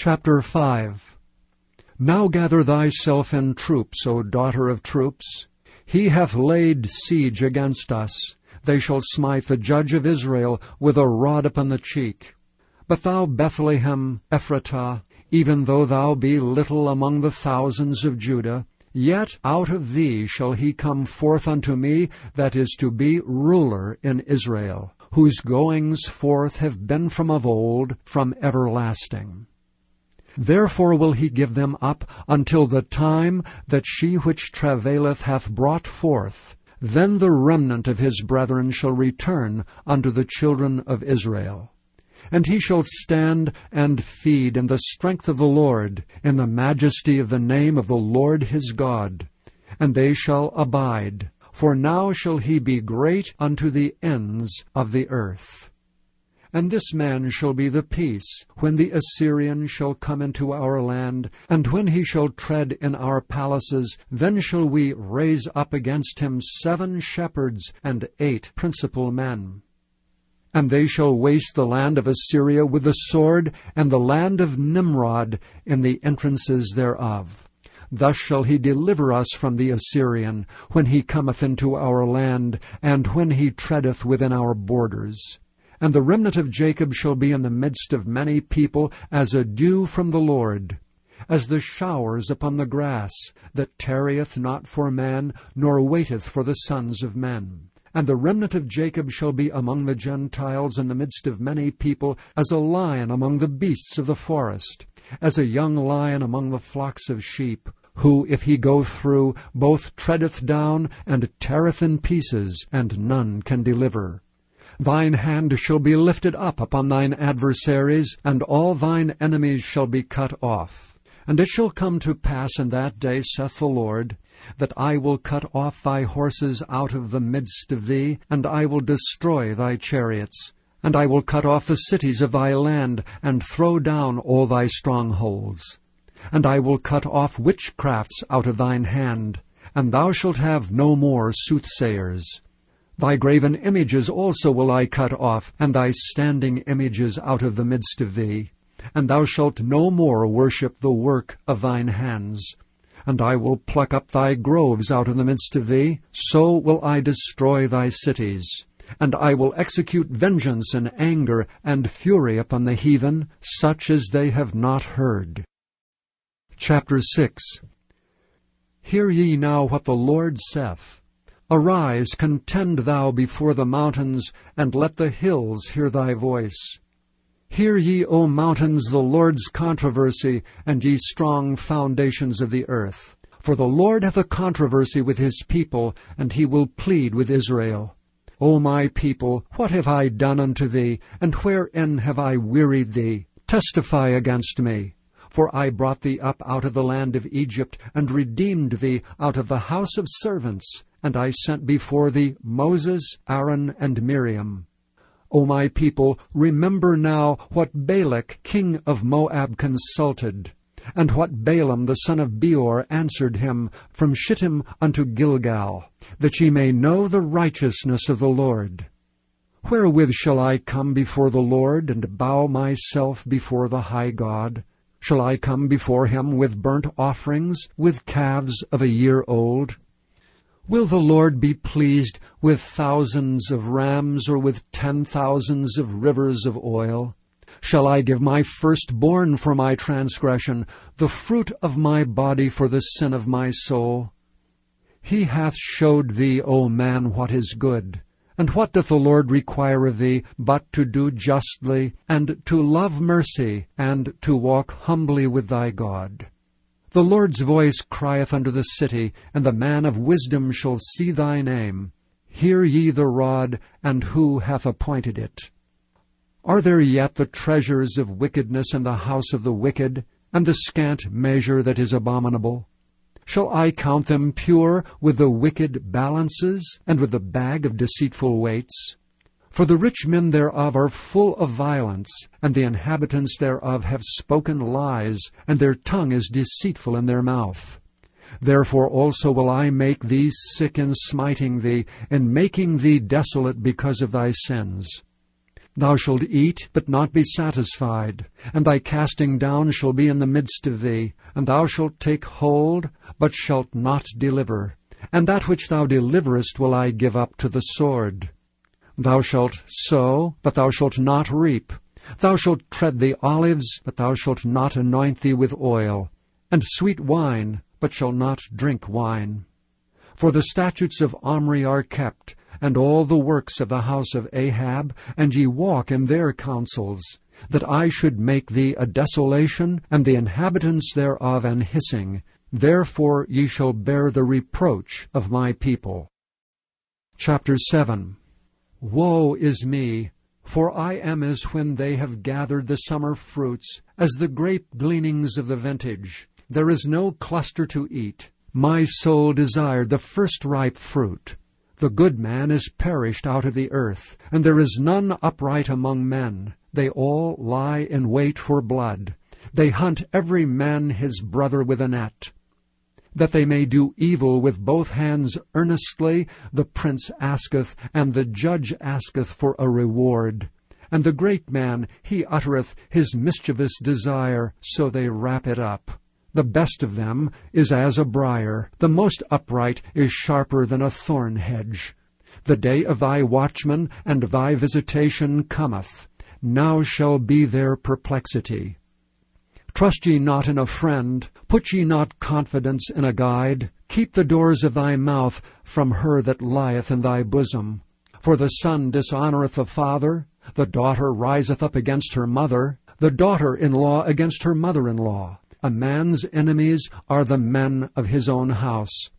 Chapter 5 Now gather thyself in troops, O daughter of troops. He hath laid siege against us. They shall smite the judge of Israel with a rod upon the cheek. But thou, Bethlehem Ephratah, even though thou be little among the thousands of Judah, yet out of thee shall he come forth unto me that is to be ruler in Israel, whose goings forth have been from of old, from everlasting. Therefore will he give them up until the time that she which travaileth hath brought forth. Then the remnant of his brethren shall return unto the children of Israel. And he shall stand and feed in the strength of the Lord, in the majesty of the name of the Lord his God. And they shall abide, for now shall he be great unto the ends of the earth. And this man shall be the peace, when the Assyrian shall come into our land, and when he shall tread in our palaces, then shall we raise up against him seven shepherds and eight principal men. And they shall waste the land of Assyria with the sword, and the land of Nimrod in the entrances thereof. Thus shall he deliver us from the Assyrian, when he cometh into our land, and when he treadeth within our borders. And the remnant of Jacob shall be in the midst of many people as a dew from the Lord, as the showers upon the grass, that tarrieth not for man, nor waiteth for the sons of men. And the remnant of Jacob shall be among the Gentiles in the midst of many people, as a lion among the beasts of the forest, as a young lion among the flocks of sheep, who, if he go through, both treadeth down and teareth in pieces, and none can deliver. Thine hand shall be lifted up upon thine adversaries, and all thine enemies shall be cut off. And it shall come to pass in that day, saith the Lord, that I will cut off thy horses out of the midst of thee, and I will destroy thy chariots. And I will cut off the cities of thy land, and throw down all thy strongholds. And I will cut off witchcrafts out of thine hand, and thou shalt have no more soothsayers. Thy graven images also will I cut off, and thy standing images out of the midst of thee. And thou shalt no more worship the work of thine hands. And I will pluck up thy groves out of the midst of thee, so will I destroy thy cities. And I will execute vengeance and anger and fury upon the heathen, such as they have not heard. Chapter 6 Hear ye now what the Lord saith. Arise, contend thou before the mountains, and let the hills hear thy voice. Hear ye, O mountains, the Lord's controversy, and ye strong foundations of the earth. For the Lord hath a controversy with his people, and he will plead with Israel. O my people, what have I done unto thee, and wherein have I wearied thee? Testify against me. For I brought thee up out of the land of Egypt, and redeemed thee out of the house of servants. And I sent before thee Moses, Aaron, and Miriam. O my people, remember now what Balak king of Moab consulted, and what Balaam the son of Beor answered him from Shittim unto Gilgal, that ye may know the righteousness of the Lord. Wherewith shall I come before the Lord, and bow myself before the high God? Shall I come before him with burnt offerings, with calves of a year old? Will the Lord be pleased with thousands of rams or with ten thousands of rivers of oil? Shall I give my firstborn for my transgression, the fruit of my body for the sin of my soul? He hath showed thee, O man, what is good. And what doth the Lord require of thee, but to do justly, and to love mercy, and to walk humbly with thy God? The Lord's voice crieth unto the city, and the man of wisdom shall see thy name. Hear ye the rod, and who hath appointed it? Are there yet the treasures of wickedness in the house of the wicked, and the scant measure that is abominable? Shall I count them pure with the wicked balances, and with the bag of deceitful weights? For the rich men thereof are full of violence, and the inhabitants thereof have spoken lies, and their tongue is deceitful in their mouth. Therefore also will I make thee sick in smiting thee, and making thee desolate because of thy sins. Thou shalt eat, but not be satisfied, and thy casting down shall be in the midst of thee, and thou shalt take hold, but shalt not deliver. And that which thou deliverest will I give up to the sword. Thou shalt sow, but thou shalt not reap. Thou shalt tread the olives, but thou shalt not anoint thee with oil, and sweet wine, but shalt not drink wine. For the statutes of Omri are kept, and all the works of the house of Ahab, and ye walk in their counsels, that I should make thee a desolation, and the inhabitants thereof an hissing. Therefore ye shall bear the reproach of my people. Chapter 7 Woe is me! For I am as when they have gathered the summer fruits, as the grape gleanings of the vintage. There is no cluster to eat. My soul desired the first ripe fruit. The good man is perished out of the earth, and there is none upright among men. They all lie in wait for blood. They hunt every man his brother with a net. That they may do evil with both hands earnestly, the prince asketh, and the judge asketh for a reward. And the great man, he uttereth his mischievous desire, so they wrap it up. The best of them is as a briar, the most upright is sharper than a thorn hedge. The day of thy watchman and thy visitation cometh. Now shall be their perplexity. Trust ye not in a friend, put ye not confidence in a guide. Keep the doors of thy mouth from her that lieth in thy bosom. For the son dishonoureth the father, the daughter riseth up against her mother, the daughter-in-law against her mother-in-law. A man's enemies are the men of his own house.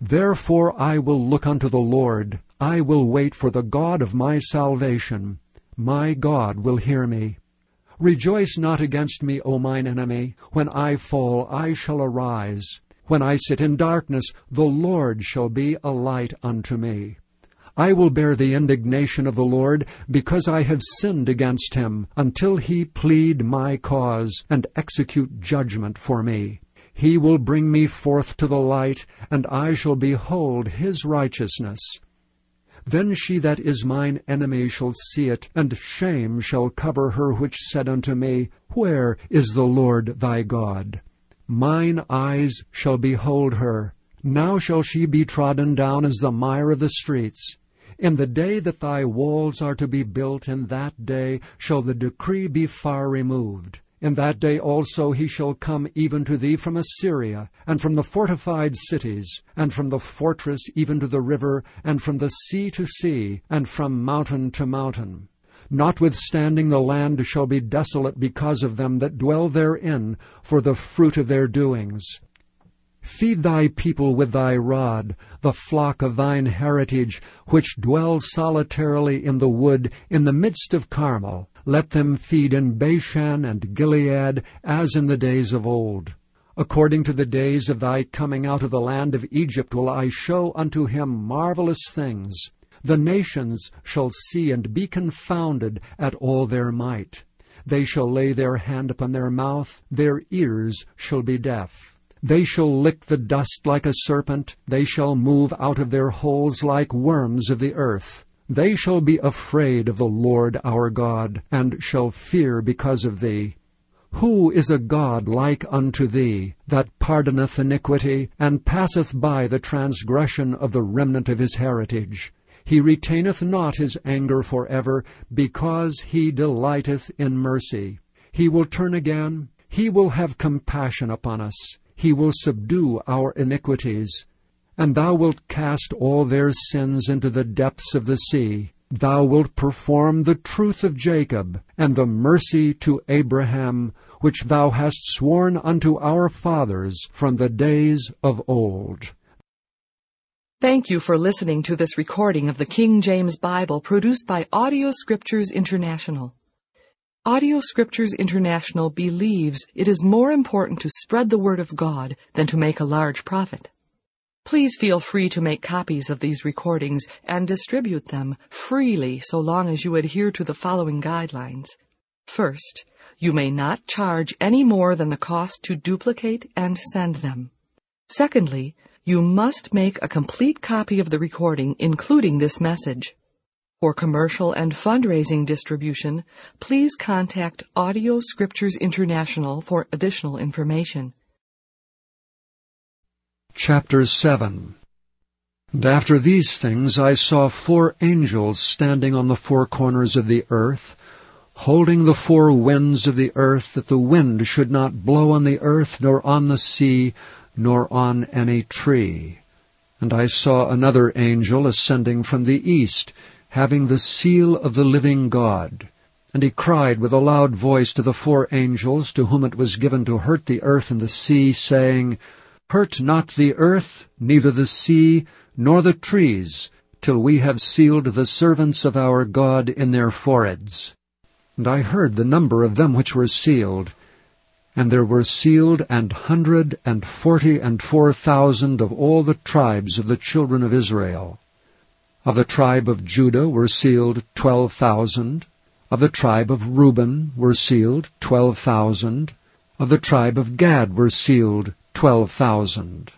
Therefore I will look unto the Lord. I will wait for the God of my salvation. My God will hear me. Rejoice not against me, O mine enemy. When I fall, I shall arise. When I sit in darkness, the Lord shall be a light unto me. I will bear the indignation of the Lord, because I have sinned against him, until he plead my cause, and execute judgment for me. He will bring me forth to the light, and I shall behold his righteousness. Then she that is mine enemy shall see it, and shame shall cover her which said unto me, Where is the Lord thy God? Mine eyes shall behold her. Now shall she be trodden down as the mire of the streets. In the day that thy walls are to be built, in that day shall the decree be far removed. In that day also he shall come even to thee from Assyria, and from the fortified cities, and from the fortress even to the river, and from the sea to sea, and from mountain to mountain. Notwithstanding the land shall be desolate because of them that dwell therein, for the fruit of their doings. Feed thy people with thy rod, the flock of thine heritage, which dwell solitarily in the wood, in the midst of Carmel. Let them feed in Bashan and Gilead, as in the days of old. According to the days of thy coming out of the land of Egypt will I show unto him marvelous things. The nations shall see and be confounded at all their might. They shall lay their hand upon their mouth, their ears shall be deaf. They shall lick the dust like a serpent, they shall move out of their holes like worms of the earth. They shall be afraid of the Lord our God, and shall fear because of thee. Who is a God like unto thee, that pardoneth iniquity, and passeth by the transgression of the remnant of his heritage? He retaineth not his anger for ever, because he delighteth in mercy. He will turn again, he will have compassion upon us. He will subdue our iniquities. And thou wilt cast all their sins into the depths of the sea. Thou wilt perform the truth of Jacob, and the mercy to Abraham, which thou hast sworn unto our fathers from the days of old. Thank you for listening to this recording of the King James Bible produced by Audio Scriptures International. Audio Scriptures International believes it is more important to spread the Word of God than to make a large profit. Please feel free to make copies of these recordings and distribute them freely so long as you adhere to the following guidelines. First, you may not charge any more than the cost to duplicate and send them. Secondly, you must make a complete copy of the recording, including this message. For commercial and fundraising distribution, please contact Audio Scriptures International for additional information. Chapter 7 And after these things I saw four angels standing on the four corners of the earth, holding the four winds of the earth, that the wind should not blow on the earth, nor on the sea, nor on any tree. And I saw another angel ascending from the east, having the seal of the living God. And he cried with a loud voice to the four angels to whom it was given to hurt the earth and the sea, saying, Hurt not the earth, neither the sea, nor the trees, till we have sealed the servants of our God in their foreheads. And I heard the number of them which were sealed, and there were sealed an hundred and forty and four thousand of all the tribes of the children of Israel. Of the tribe of Judah were sealed twelve thousand. Of the tribe of Reuben were sealed twelve thousand. Of the tribe of Gad were sealed twelve thousand.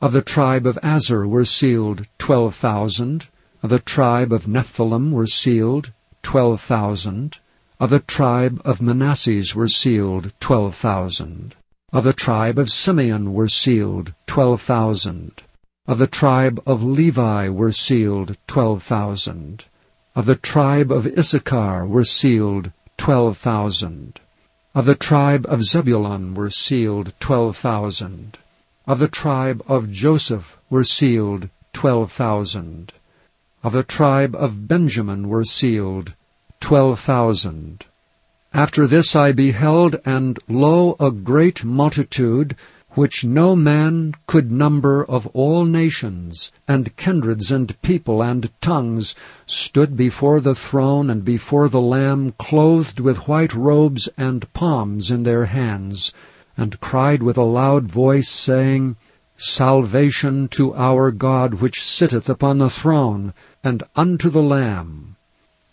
Of the tribe of Aser were sealed twelve thousand. Of the tribe of Nephthalim were sealed twelve thousand. Of the tribe of Manasses were sealed twelve thousand. Of the tribe of Simeon were sealed twelve thousand. Of the tribe of Levi were sealed twelve thousand. Of the tribe of Issachar were sealed twelve thousand. Of the tribe of Zebulun were sealed twelve thousand. Of the tribe of Joseph were sealed twelve thousand. Of the tribe of Benjamin were sealed twelve thousand. After this I beheld, and lo, a great multitude, which no man could number of all nations, and kindreds, and people, and tongues, stood before the throne and before the Lamb, clothed with white robes and palms in their hands, and cried with a loud voice, saying, Salvation to our God which sitteth upon the throne, and unto the Lamb.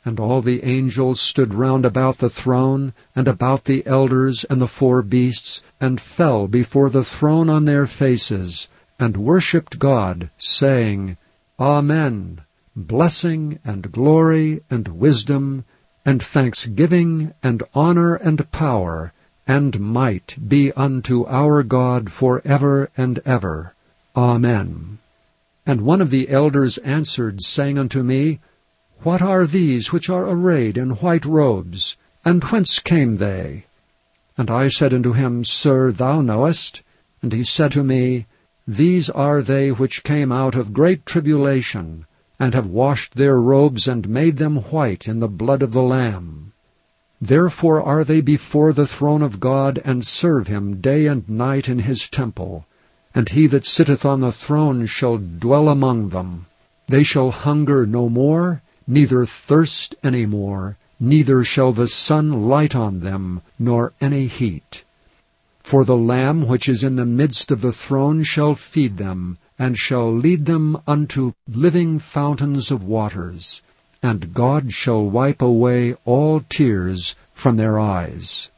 And all the angels stood round about the throne, and about the elders and the four beasts, and fell before the throne on their faces, and worshipped God, saying, Amen. Blessing and glory and wisdom and thanksgiving and honor and power and might be unto our God for ever and ever. Amen. And one of the elders answered, saying unto me, what are these which are arrayed in white robes? And whence came they? And I said unto him, Sir, thou knowest. And he said to me, These are they which came out of great tribulation, and have washed their robes and made them white in the blood of the Lamb. Therefore are they before the throne of God, and serve him day and night in his temple. And he that sitteth on the throne shall dwell among them. They shall hunger no more, neither thirst any more, neither shall the sun light on them, nor any heat. For the Lamb which is in the midst of the throne shall feed them, and shall lead them unto living fountains of waters, and God shall wipe away all tears from their eyes.